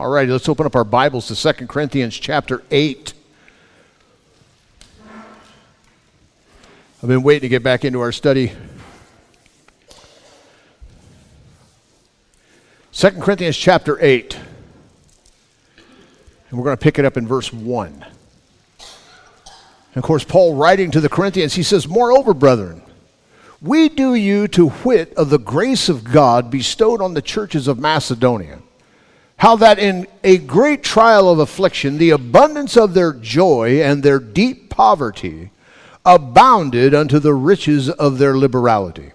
All right, let's open up our Bibles to 2 Corinthians chapter 8. I've been waiting to get back into our study. 2 Corinthians chapter 8. And we're going to pick it up in verse 1. And of course, Paul writing to the Corinthians, he says, Moreover, brethren, we do you to wit of the grace of God bestowed on the churches of Macedonia, how that in a great trial of affliction, the abundance of their joy and their deep poverty, abounded unto the riches of their liberality.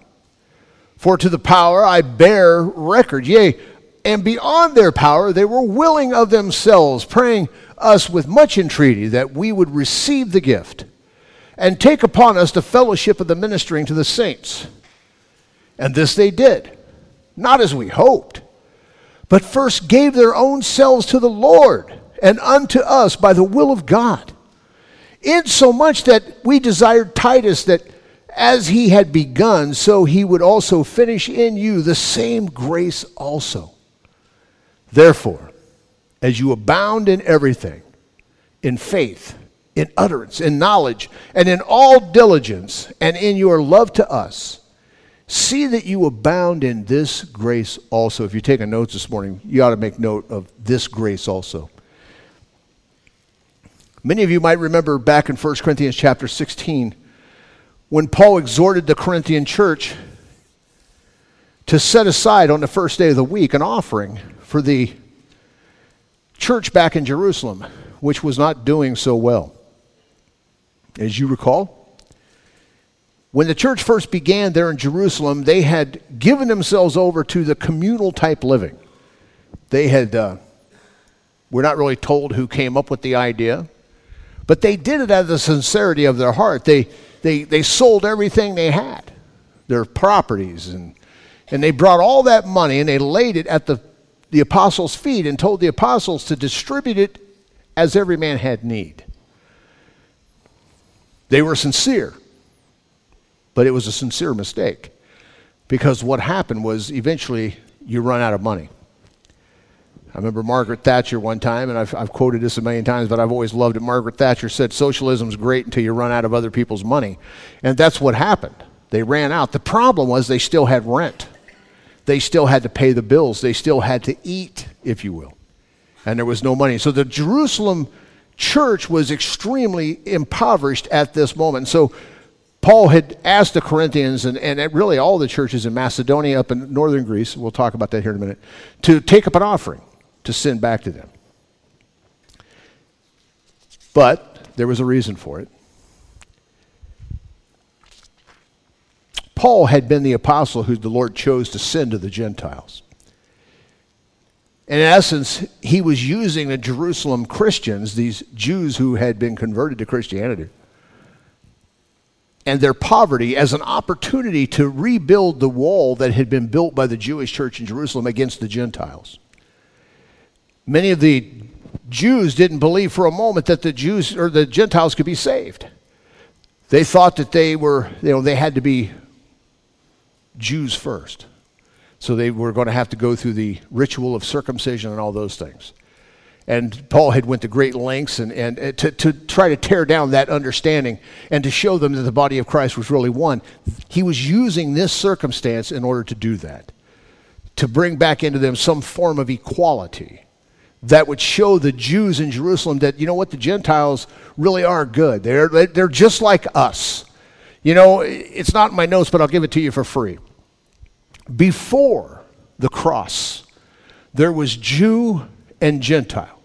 For to the power I bear record, yea, and beyond their power they were willing of themselves, praying us with much entreaty that we would receive the gift and take upon us the fellowship of the ministering to the saints. And this they did, not as we hoped, but first gave their own selves to the Lord and unto us by the will of God insomuch that we desired Titus that as he had begun, so he would also finish in you the same grace also. Therefore, as you abound in everything, in faith, in utterance, in knowledge, and in all diligence, and in your love to us, see that you abound in this grace also. If you're taking notes this morning, you ought to make note of this grace also. Many of you might remember back in 1 Corinthians chapter 16 when Paul exhorted the Corinthian church to set aside on the first day of the week an offering for the church back in Jerusalem, which was not doing so well. As you recall, when the church first began there in Jerusalem, they had given themselves over to the communal type living. They had, uh, we're not really told who came up with the idea. But they did it out of the sincerity of their heart. They, they, they sold everything they had, their properties, and, and they brought all that money and they laid it at the, the apostles' feet and told the apostles to distribute it as every man had need. They were sincere, but it was a sincere mistake because what happened was eventually you run out of money. I remember Margaret Thatcher one time, and I've, I've quoted this a million times, but I've always loved it. Margaret Thatcher said, Socialism's great until you run out of other people's money. And that's what happened. They ran out. The problem was they still had rent, they still had to pay the bills, they still had to eat, if you will. And there was no money. So the Jerusalem church was extremely impoverished at this moment. So Paul had asked the Corinthians and, and really all the churches in Macedonia up in northern Greece, we'll talk about that here in a minute, to take up an offering to send back to them. But there was a reason for it. Paul had been the apostle who the Lord chose to send to the Gentiles. In essence, he was using the Jerusalem Christians, these Jews who had been converted to Christianity, and their poverty as an opportunity to rebuild the wall that had been built by the Jewish church in Jerusalem against the Gentiles. Many of the Jews didn't believe for a moment that the Jews or the Gentiles could be saved. They thought that they were, you know, they had to be Jews first. So they were going to have to go through the ritual of circumcision and all those things. And Paul had went to great lengths and, and uh, to, to try to tear down that understanding and to show them that the body of Christ was really one. He was using this circumstance in order to do that, to bring back into them some form of equality that would show the Jews in Jerusalem that, you know what, the Gentiles really are good. They're, they're just like us. You know, it's not in my notes, but I'll give it to you for free. Before the cross, there was Jew and Gentile.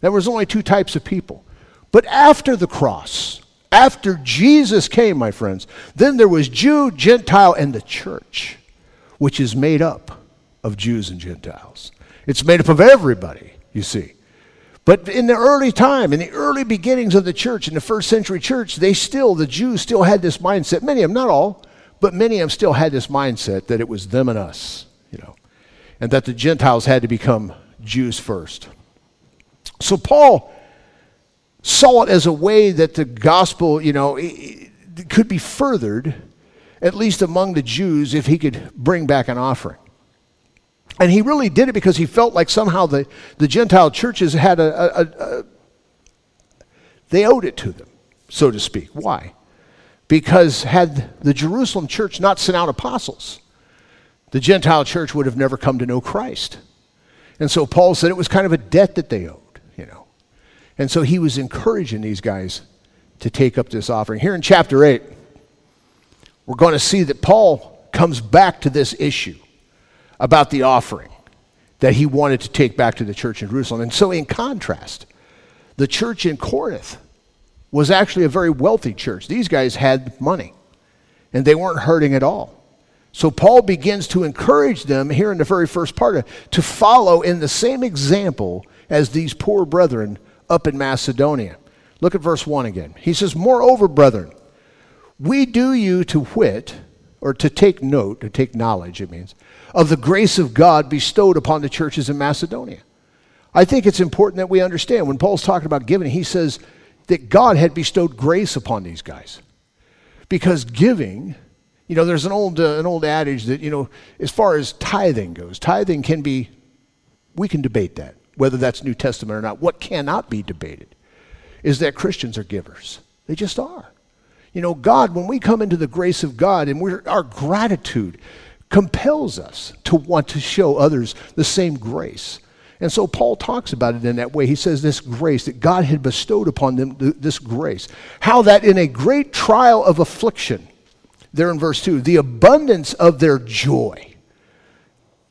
There was only two types of people. But after the cross, after Jesus came, my friends, then there was Jew, Gentile, and the church, which is made up of Jews and Gentiles. It's made up of everybody, you see. But in the early time, in the early beginnings of the church, in the first century church, they still, the Jews still had this mindset. Many of them, not all, but many of them still had this mindset that it was them and us, you know, and that the Gentiles had to become Jews first. So Paul saw it as a way that the gospel, you know, could be furthered, at least among the Jews, if he could bring back an offering. And he really did it because he felt like somehow the, the Gentile churches had a, a, a, they owed it to them, so to speak. Why? Because had the Jerusalem church not sent out apostles, the Gentile church would have never come to know Christ. And so Paul said it was kind of a debt that they owed. And so he was encouraging these guys to take up this offering. Here in chapter 8, we're going to see that Paul comes back to this issue about the offering that he wanted to take back to the church in Jerusalem. And so, in contrast, the church in Corinth was actually a very wealthy church. These guys had money, and they weren't hurting at all. So Paul begins to encourage them here in the very first part to follow in the same example as these poor brethren up in Macedonia. Look at verse 1 again. He says, Moreover, brethren, we do you to wit, or to take note, to take knowledge, it means, of the grace of God bestowed upon the churches in Macedonia. I think it's important that we understand when Paul's talking about giving, he says that God had bestowed grace upon these guys. Because giving you know, there's an old, uh, an old adage that, you know, as far as tithing goes, tithing can be, we can debate that, whether that's New Testament or not. What cannot be debated is that Christians are givers. They just are. You know, God, when we come into the grace of God and our gratitude compels us to want to show others the same grace. And so Paul talks about it in that way. He says this grace, that God had bestowed upon them, this grace. How that in a great trial of affliction, there in verse 2 the abundance of their joy.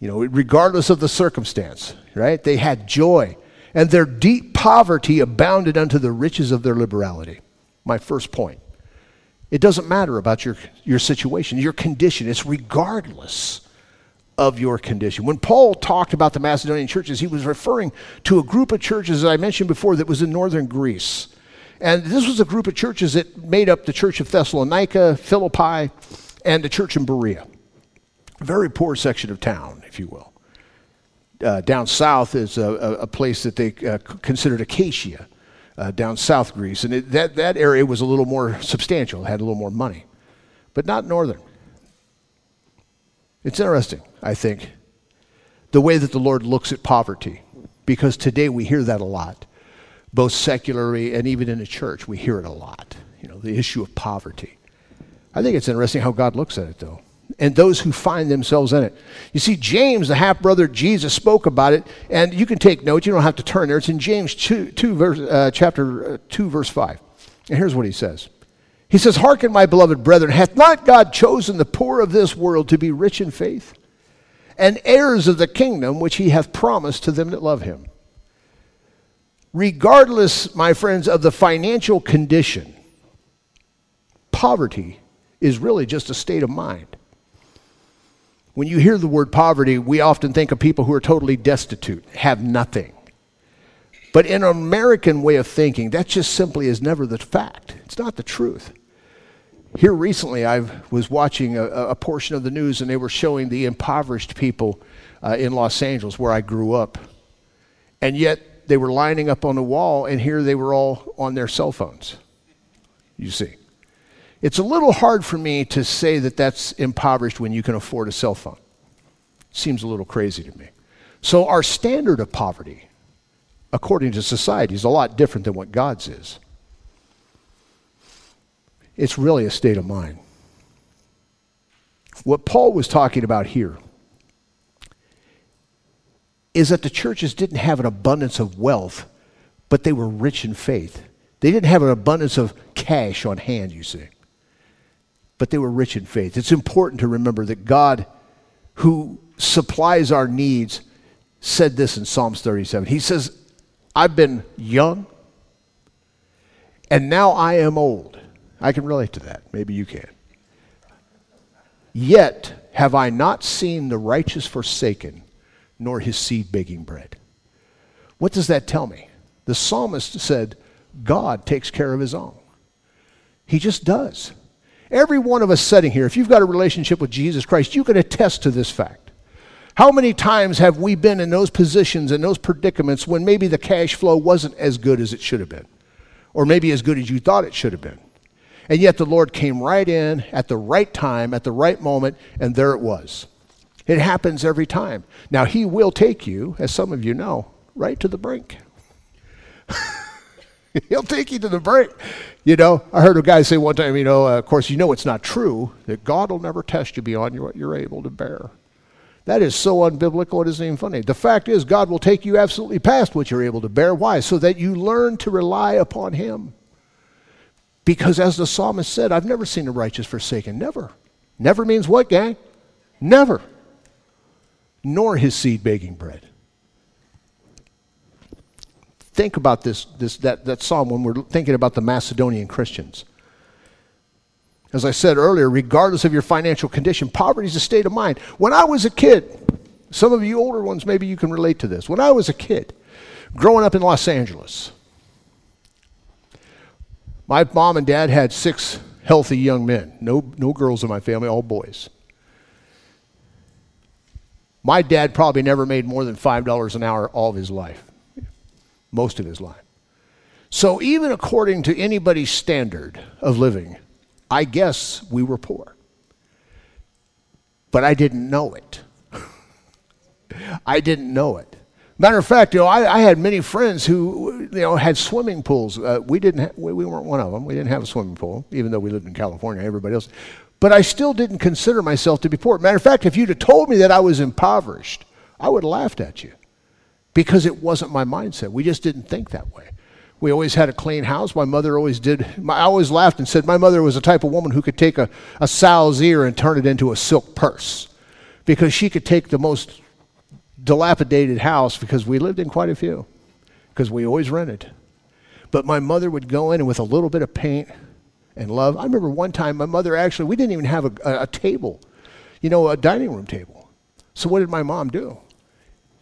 You know, regardless of the circumstance, right? They had joy. And their deep poverty abounded unto the riches of their liberality. My first point. It doesn't matter about your, your situation, your condition. It's regardless of your condition. When Paul talked about the Macedonian churches, he was referring to a group of churches, as I mentioned before, that was in northern Greece. And this was a group of churches that made up the church of Thessalonica, Philippi, and the church in Berea. A very poor section of town, if you will. Uh, down south is a, a place that they uh, considered Achaia, uh, down south Greece. And it, that, that area was a little more substantial, had a little more money, but not northern. It's interesting, I think, the way that the Lord looks at poverty, because today we hear that a lot both secularly and even in the church, we hear it a lot. You know, the issue of poverty. I think it's interesting how God looks at it, though, and those who find themselves in it. You see, James, the half brother Jesus, spoke about it, and you can take notes. You don't have to turn there. It's in James 2, 2 verse, uh, chapter uh, 2, verse 5. And here's what he says. He says, Hearken, my beloved brethren, hath not God chosen the poor of this world to be rich in faith, and heirs of the kingdom which he hath promised to them that love him? regardless, my friends, of the financial condition, poverty is really just a state of mind. When you hear the word poverty, we often think of people who are totally destitute, have nothing. But in an American way of thinking, that just simply is never the fact. It's not the truth. Here recently, I was watching a, a, portion of the news, and they were showing the impoverished people uh, in Los Angeles, where I grew up. And yet, they were lining up on the wall, and here they were all on their cell phones. You see. It's a little hard for me to say that that's impoverished when you can afford a cell phone. Seems a little crazy to me. So, our standard of poverty, according to society, is a lot different than what God's is. It's really a state of mind. What Paul was talking about here is that the churches didn't have an abundance of wealth, but they were rich in faith. They didn't have an abundance of cash on hand, you see, but they were rich in faith. It's important to remember that God, who supplies our needs, said this in Psalms 37. He says, I've been young, and now I am old. I can relate to that. Maybe you can. Yet have I not seen the righteous forsaken nor his seed begging bread. What does that tell me? The psalmist said, God takes care of his own. He just does. Every one of us sitting here, if you've got a relationship with Jesus Christ, you can attest to this fact. How many times have we been in those positions and those predicaments when maybe the cash flow wasn't as good as it should have been, or maybe as good as you thought it should have been? And yet the Lord came right in at the right time, at the right moment, and there it was It happens every time. Now, He will take you, as some of you know, right to the brink. He'll take you to the brink. You know, I heard a guy say one time, you know, uh, of course, you know it's not true, that God will never test you beyond what you're able to bear. That is so unbiblical, it isn't even funny. The fact is, God will take you absolutely past what you're able to bear. Why? So that you learn to rely upon Him. Because as the psalmist said, I've never seen the righteous forsaken. Never. Never means what, gang? Never. Nor his seed begging bread. Think about this, this that, that psalm when we're thinking about the Macedonian Christians. As I said earlier, regardless of your financial condition, poverty is a state of mind. When I was a kid, some of you older ones, maybe you can relate to this. When I was a kid, growing up in Los Angeles, my mom and dad had six healthy young men. No, no girls in my family, all boys. My dad probably never made more than $5 an hour all of his life, most of his life. So, even according to anybody's standard of living, I guess we were poor. But I didn't know it. I didn't know it. Matter of fact, you know, I, I, had many friends who, you know, had swimming pools. Uh, we didn't. Ha- we, we, weren't one of them. We didn't have a swimming pool, even though we lived in California. Everybody else, but I still didn't consider myself to be poor. Matter of fact, if you'd have told me that I was impoverished, I would have laughed at you, because it wasn't my mindset. We just didn't think that way. We always had a clean house. My mother always did. I always laughed and said my mother was the type of woman who could take a, a sow's ear and turn it into a silk purse because she could take the most dilapidated house because we lived in quite a few because we always rented. But my mother would go in and with a little bit of paint and love. I remember one time my mother actually, we didn't even have a, a, a table, you know, a dining room table. So what did my mom do?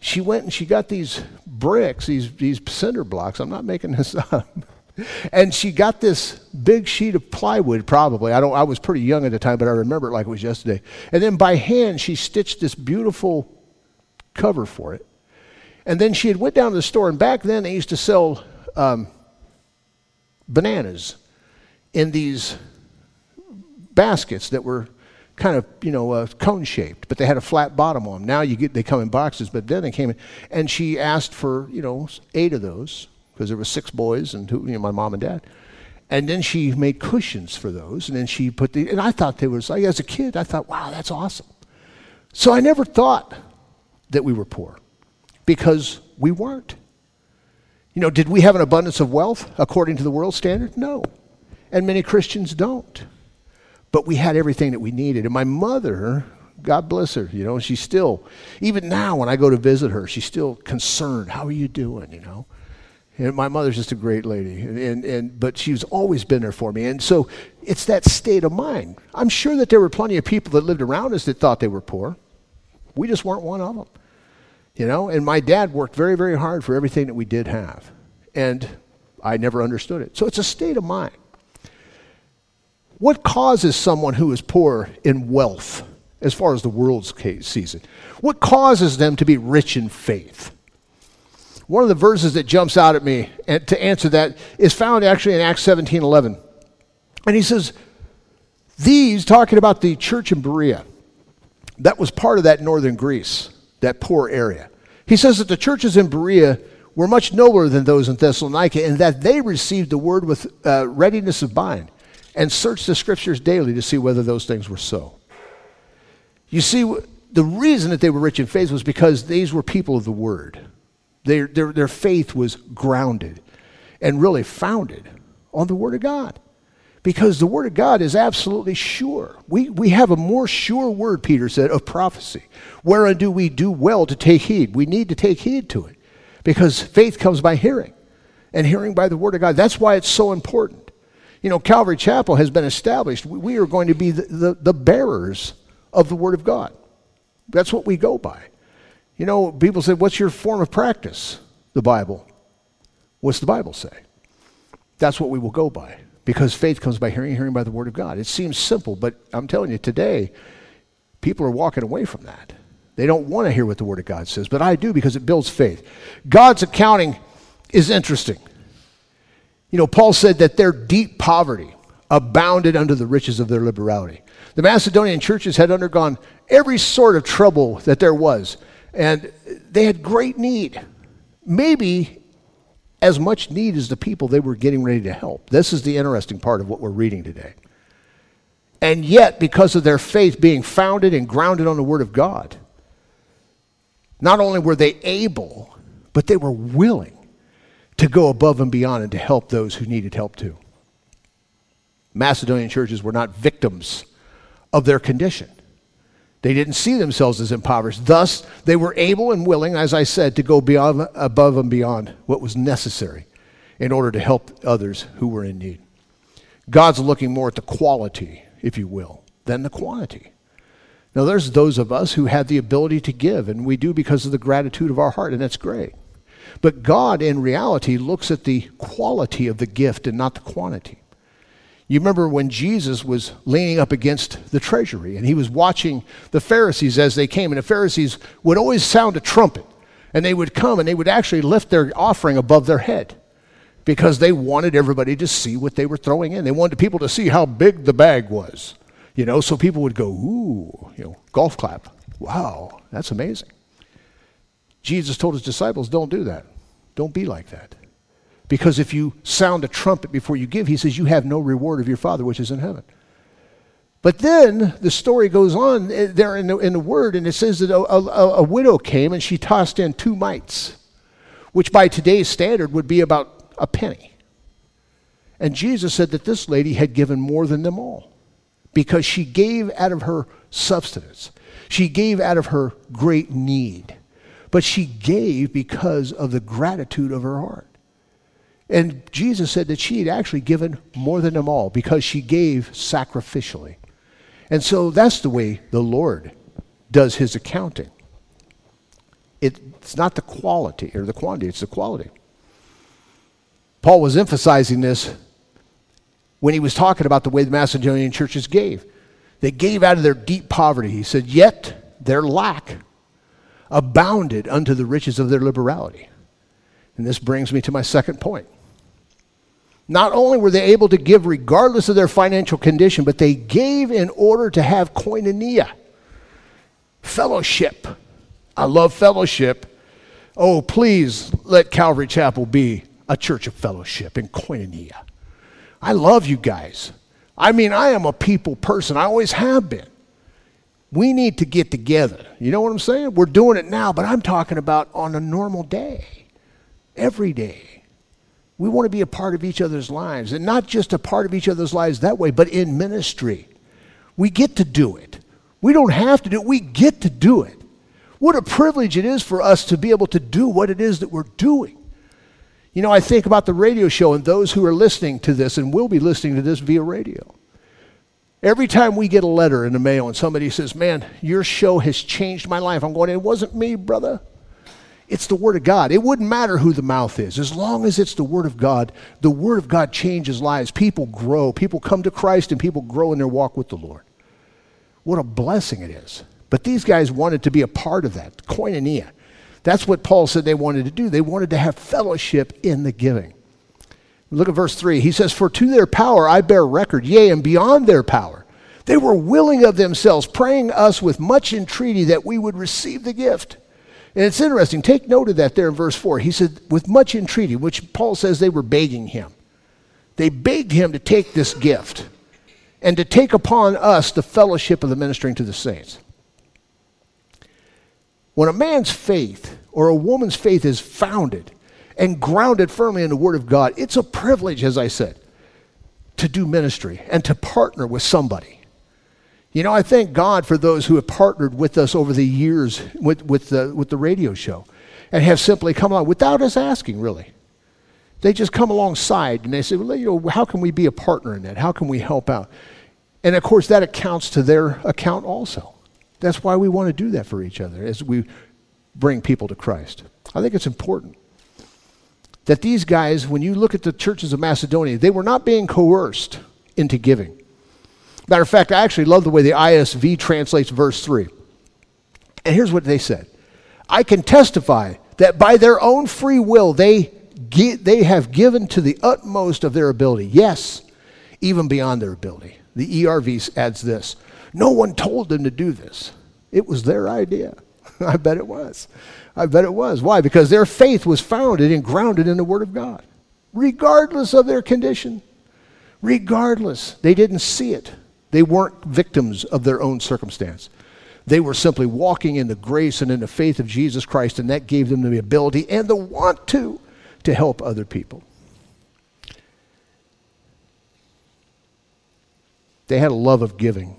She went and she got these bricks, these, these cinder blocks. I'm not making this up. and she got this big sheet of plywood, probably. I, don't, I was pretty young at the time, but I remember it like it was yesterday. And then by hand, she stitched this beautiful cover for it. And then she had went down to the store, and back then they used to sell um, bananas in these baskets that were kind of you know uh, cone shaped, but they had a flat bottom on them. Now you get they come in boxes, but then they came in, and she asked for you know eight of those because there were six boys and two, you know my mom and dad, and then she made cushions for those, and then she put the and I thought they was like as a kid I thought wow that's awesome, so I never thought that we were poor because we weren't. You know, did we have an abundance of wealth according to the world standard? No. And many Christians don't but we had everything that we needed. And my mother, God bless her, you know, she's still, even now when I go to visit her, she's still concerned. How are you doing, you know? And my mother's just a great lady, and, and, and, but she's always been there for me. And so it's that state of mind. I'm sure that there were plenty of people that lived around us that thought they were poor. We just weren't one of them. You know, and my dad worked very, very hard for everything that we did have. And I never understood it. So it's a state of mind. What causes someone who is poor in wealth, as far as the world's case sees it? What causes them to be rich in faith? One of the verses that jumps out at me to answer that is found actually in Acts 17 11. And he says, These, talking about the church in Berea, that was part of that northern Greece, that poor area. He says that the churches in Berea were much nobler than those in Thessalonica in that they received the word with uh, readiness of mind and search the scriptures daily to see whether those things were so. You see, the reason that they were rich in faith was because these were people of the word. Their, their, their faith was grounded and really founded on the word of God. Because the word of God is absolutely sure. We, we have a more sure word, Peter said, of prophecy. Wherein do we do well to take heed? We need to take heed to it. Because faith comes by hearing, and hearing by the word of God. That's why it's so important. You know, Calvary Chapel has been established. We are going to be the, the, the bearers of the Word of God. That's what we go by. You know, people say, What's your form of practice? The Bible. What's the Bible say? That's what we will go by. Because faith comes by hearing, hearing by the Word of God. It seems simple, but I'm telling you, today, people are walking away from that. They don't want to hear what the Word of God says, but I do because it builds faith. God's accounting is interesting. You know, Paul said that their deep poverty abounded under the riches of their liberality. The Macedonian churches had undergone every sort of trouble that there was. And they had great need. Maybe as much need as the people they were getting ready to help. This is the interesting part of what we're reading today. And yet, because of their faith being founded and grounded on the Word of God, not only were they able, but they were willing to go above and beyond and to help those who needed help too. Macedonian churches were not victims of their condition. They didn't see themselves as impoverished. Thus, they were able and willing, as I said, to go beyond, above and beyond what was necessary in order to help others who were in need. God's looking more at the quality, if you will, than the quantity. Now, there's those of us who have the ability to give, and we do because of the gratitude of our heart, and that's great. But God, in reality, looks at the quality of the gift and not the quantity. You remember when Jesus was leaning up against the treasury and he was watching the Pharisees as they came, and the Pharisees would always sound a trumpet, and they would come and they would actually lift their offering above their head because they wanted everybody to see what they were throwing in. They wanted people to see how big the bag was, you know, so people would go, ooh, you know, golf clap. Wow, that's amazing. Jesus told his disciples, don't do that. Don't be like that. Because if you sound a trumpet before you give, he says, you have no reward of your Father which is in heaven. But then the story goes on eh, there in the, in the word, and it says that a, a, a widow came and she tossed in two mites, which by today's standard would be about a penny. And Jesus said that this lady had given more than them all because she gave out of her substance. She gave out of her great need. But she gave because of the gratitude of her heart. And Jesus said that she had actually given more than them all because she gave sacrificially. And so that's the way the Lord does his accounting. It's not the quality or the quantity, it's the quality. Paul was emphasizing this when he was talking about the way the Macedonian churches gave. They gave out of their deep poverty. He said, Yet their lack abounded unto the riches of their liberality. And this brings me to my second point. Not only were they able to give regardless of their financial condition, but they gave in order to have koinonia, fellowship. I love fellowship. Oh, please let Calvary Chapel be a church of fellowship and koinonia. I love you guys. I mean, I am a people person. I always have been. We need to get together. You know what I'm saying? We're doing it now, but I'm talking about on a normal day, every day. We want to be a part of each other's lives, and not just a part of each other's lives that way, but in ministry. We get to do it. We don't have to do it, we get to do it. What a privilege it is for us to be able to do what it is that we're doing. You know, I think about the radio show and those who are listening to this and will be listening to this via radio. Every time we get a letter in the mail and somebody says, Man, your show has changed my life, I'm going, It wasn't me, brother. It's the Word of God. It wouldn't matter who the mouth is. As long as it's the Word of God, the Word of God changes lives. People grow. People come to Christ and people grow in their walk with the Lord. What a blessing it is. But these guys wanted to be a part of that, koinonia. That's what Paul said they wanted to do. They wanted to have fellowship in the giving. Look at verse 3. He says, For to their power I bear record, yea, and beyond their power. They were willing of themselves, praying us with much entreaty that we would receive the gift. And it's interesting. Take note of that there in verse 4. He said, with much entreaty, which Paul says they were begging him. They begged him to take this gift and to take upon us the fellowship of the ministering to the saints. When a man's faith or a woman's faith is founded and grounded firmly in the Word of God, it's a privilege, as I said, to do ministry and to partner with somebody. You know, I thank God for those who have partnered with us over the years with, with, the, with the radio show and have simply come along without us asking, really. They just come alongside and they say, well, you know, how can we be a partner in that? How can we help out? And of course, that accounts to their account also. That's why we want to do that for each other as we bring people to Christ. I think it's important that these guys, when you look at the churches of Macedonia, they were not being coerced into giving. Matter of fact, I actually love the way the ISV translates verse 3. And here's what they said I can testify that by their own free will they, they have given to the utmost of their ability. Yes, even beyond their ability. The ERV adds this No one told them to do this. It was their idea. I bet it was. I bet it was. Why? Because their faith was founded and grounded in the Word of God, regardless of their condition. Regardless. They didn't see it. They weren't victims of their own circumstance. They were simply walking in the grace and in the faith of Jesus Christ, and that gave them the ability and the want to to help other people. They had a love of giving.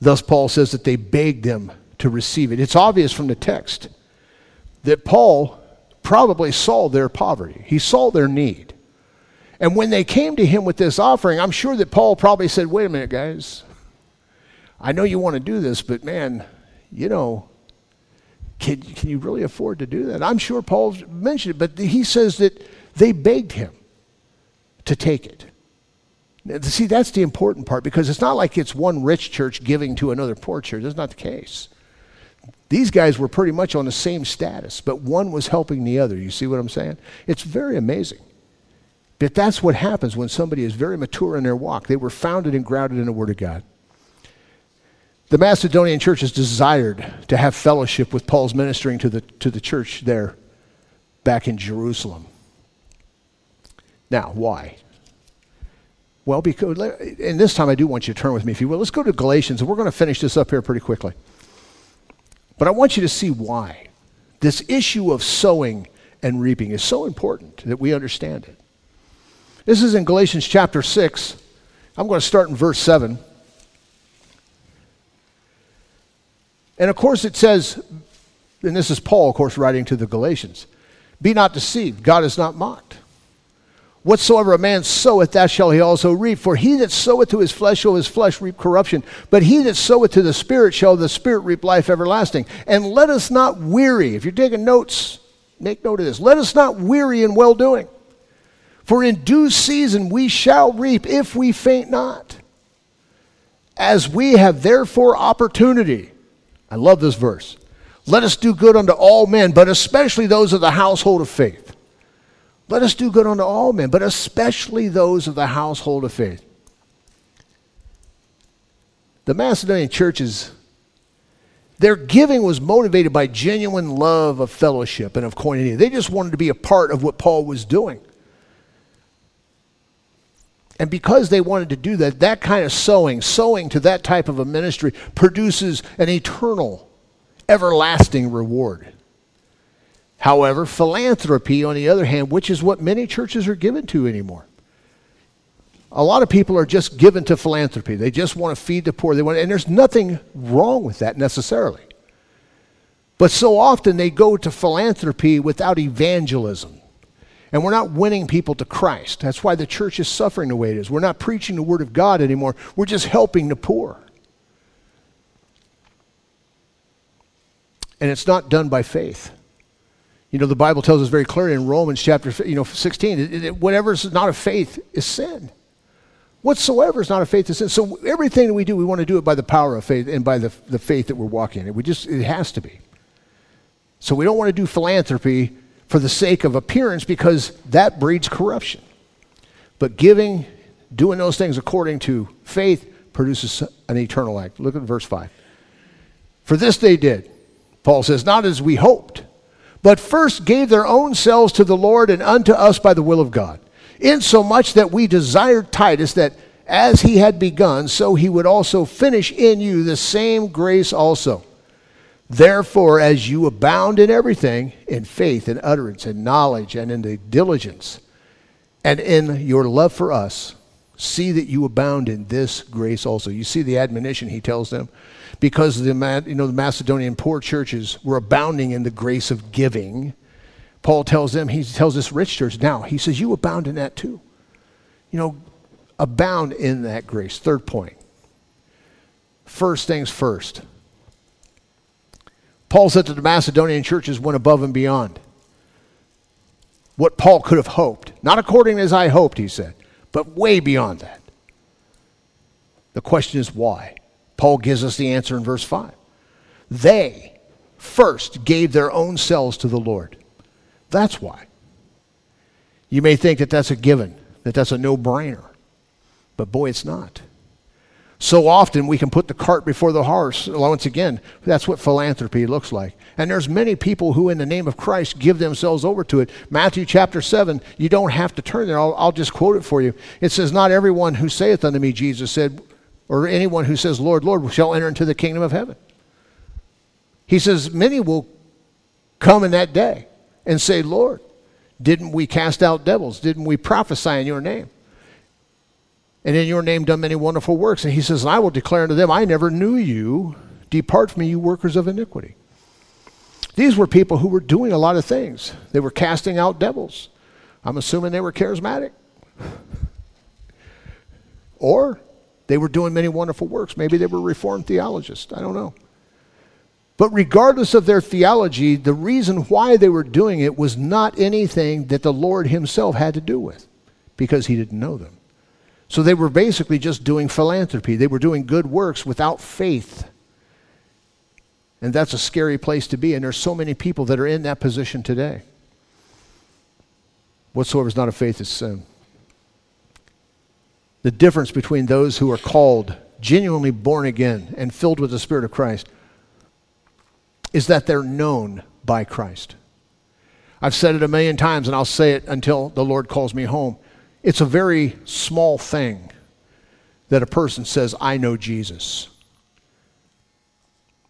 Thus, Paul says that they begged them to receive it. It's obvious from the text that Paul probably saw their poverty, he saw their need. And when they came to him with this offering, I'm sure that Paul probably said, Wait a minute, guys. I know you want to do this, but man, you know, can, can you really afford to do that? I'm sure Paul mentioned it, but he says that they begged him to take it. See, that's the important part because it's not like it's one rich church giving to another poor church. That's not the case. These guys were pretty much on the same status, but one was helping the other. You see what I'm saying? It's very amazing. But that's what happens when somebody is very mature in their walk. They were founded and grounded in the Word of God. The Macedonian churches desired to have fellowship with Paul's ministering to the, to the church there back in Jerusalem. Now, why? Well, because, and this time I do want you to turn with me, if you will. Let's go to Galatians, and we're going to finish this up here pretty quickly. But I want you to see why this issue of sowing and reaping is so important that we understand it. This is in Galatians chapter 6. I'm going to start in verse 7. And of course, it says, and this is Paul, of course, writing to the Galatians Be not deceived, God is not mocked. Whatsoever a man soweth, that shall he also reap. For he that soweth to his flesh shall his flesh reap corruption. But he that soweth to the Spirit shall the Spirit reap life everlasting. And let us not weary. If you're taking notes, make note of this. Let us not weary in well doing. For in due season we shall reap if we faint not. As we have therefore opportunity I love this verse. Let us do good unto all men, but especially those of the household of faith. Let us do good unto all men, but especially those of the household of faith. The Macedonian churches, their giving was motivated by genuine love of fellowship and of koinonia. They just wanted to be a part of what Paul was doing. And because they wanted to do that, that kind of sowing, sowing to that type of a ministry, produces an eternal, everlasting reward. However, philanthropy, on the other hand, which is what many churches are given to anymore. A lot of people are just given to philanthropy. They just want to feed the poor. They want, and there's nothing wrong with that necessarily. But so often they go to philanthropy without evangelism. And we're not winning people to Christ. That's why the church is suffering the way it is. We're not preaching the Word of God anymore. We're just helping the poor. And it's not done by faith. You know, the Bible tells us very clearly in Romans chapter you know, 16 whatever is not of faith is sin. Whatsoever is not of faith is sin. So everything that we do, we want to do it by the power of faith and by the, the faith that we're walking in. We just, it has to be. So we don't want to do philanthropy for the sake of appearance because that breeds corruption. But giving, doing those things according to faith, produces an eternal act. Look at verse 5. For this they did, Paul says, not as we hoped, but first gave their own selves to the Lord and unto us by the will of God, insomuch that we desired Titus that as he had begun, so he would also finish in you the same grace also. Therefore, as you abound in everything, in faith and utterance and knowledge and in the diligence and in your love for us, see that you abound in this grace also. You see the admonition he tells them? Because the, you know, the Macedonian poor churches were abounding in the grace of giving. Paul tells them, he tells this rich church, now, he says, you abound in that too. You know, abound in that grace. Third point. First things first Paul said that the Macedonian churches went above and beyond what Paul could have hoped. Not according as I hoped, he said, but way beyond that. The question is why? Paul gives us the answer in verse 5. They first gave their own selves to the Lord. That's why. You may think that that's a given, that that's a no brainer. But boy, it's not. So often we can put the cart before the horse. Once again, that's what philanthropy looks like. And there's many people who, in the name of Christ, give themselves over to it. Matthew chapter 7, you don't have to turn there. I'll, I'll just quote it for you. It says, Not everyone who saith unto me, Jesus said, or anyone who says, Lord, Lord, shall enter into the kingdom of heaven. He says, Many will come in that day and say, Lord, didn't we cast out devils? Didn't we prophesy in your name? and in your name done many wonderful works. And he says, I will declare unto them, I never knew you. Depart from me, you workers of iniquity. These were people who were doing a lot of things. They were casting out devils. I'm assuming they were charismatic. or they were doing many wonderful works. Maybe they were Reformed theologists. I don't know. But regardless of their theology, the reason why they were doing it was not anything that the Lord Himself had to do with, because He didn't know them. So they were basically just doing philanthropy. They were doing good works without faith. And that's a scary place to be. And there's so many people that are in that position today. Whatsoever is not of faith is sin. The difference between those who are called, genuinely born again, and filled with the Spirit of Christ is that they're known by Christ. I've said it a million times, and I'll say it until the Lord calls me home. It's a very small thing that a person says, I know Jesus.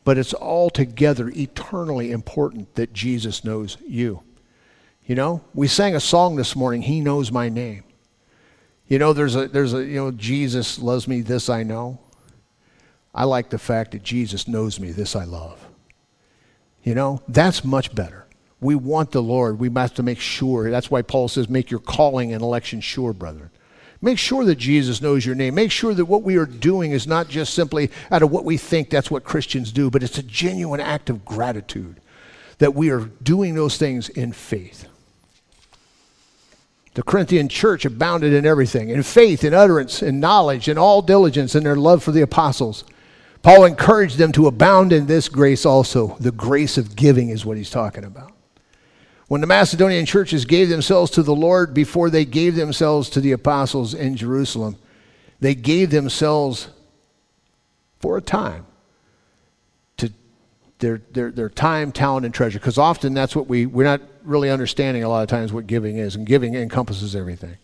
But it's altogether eternally important that Jesus knows you. You know, we sang a song this morning, He Knows My Name. You know, there's a, there's a, you know, Jesus loves me, this I know. I like the fact that Jesus knows me, this I love. You know, that's much better we want the Lord. We have to make sure. That's why Paul says, make your calling and election sure, brethren. Make sure that Jesus knows your name. Make sure that what we are doing is not just simply out of what we think that's what Christians do, but it's a genuine act of gratitude that we are doing those things in faith. The Corinthian church abounded in everything in faith, in utterance, in knowledge, in all diligence, in their love for the apostles. Paul encouraged them to abound in this grace also. The grace of giving is what he's talking about. When the Macedonian churches gave themselves to the Lord before they gave themselves to the apostles in Jerusalem, they gave themselves for a time their, their, their time, talent, and treasure. Because often that's what we, we're not really understanding a lot of times what giving is, and giving encompasses everything.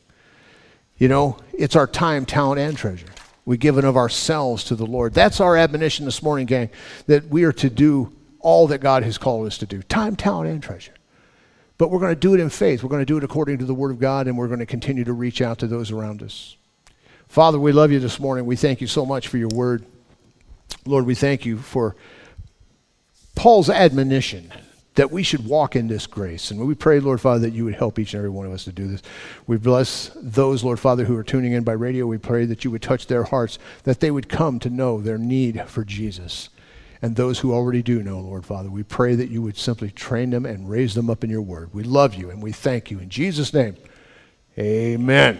You know, it's our time, talent, and treasure. We give it of ourselves to the Lord. That's our admonition this morning, gang, that we are to do all that God has called us to do time, talent, and treasure. But we're going to do it in faith. We're going to do it according to the Word of God, and we're going to continue to reach out to those around us. Father, we love you this morning. We thank you so much for your Word. Lord, we thank you for Paul's admonition that we should walk in this grace. And we pray, Lord Father, that you would help each and every one of us to do this. We bless those, Lord Father, who are tuning in by radio. We pray that you would touch their hearts, that they would come to know their need for Jesus and those who already do know, Lord Father. We pray that you would simply train them and raise them up in your word. We love you and we thank you. In Jesus' name, amen.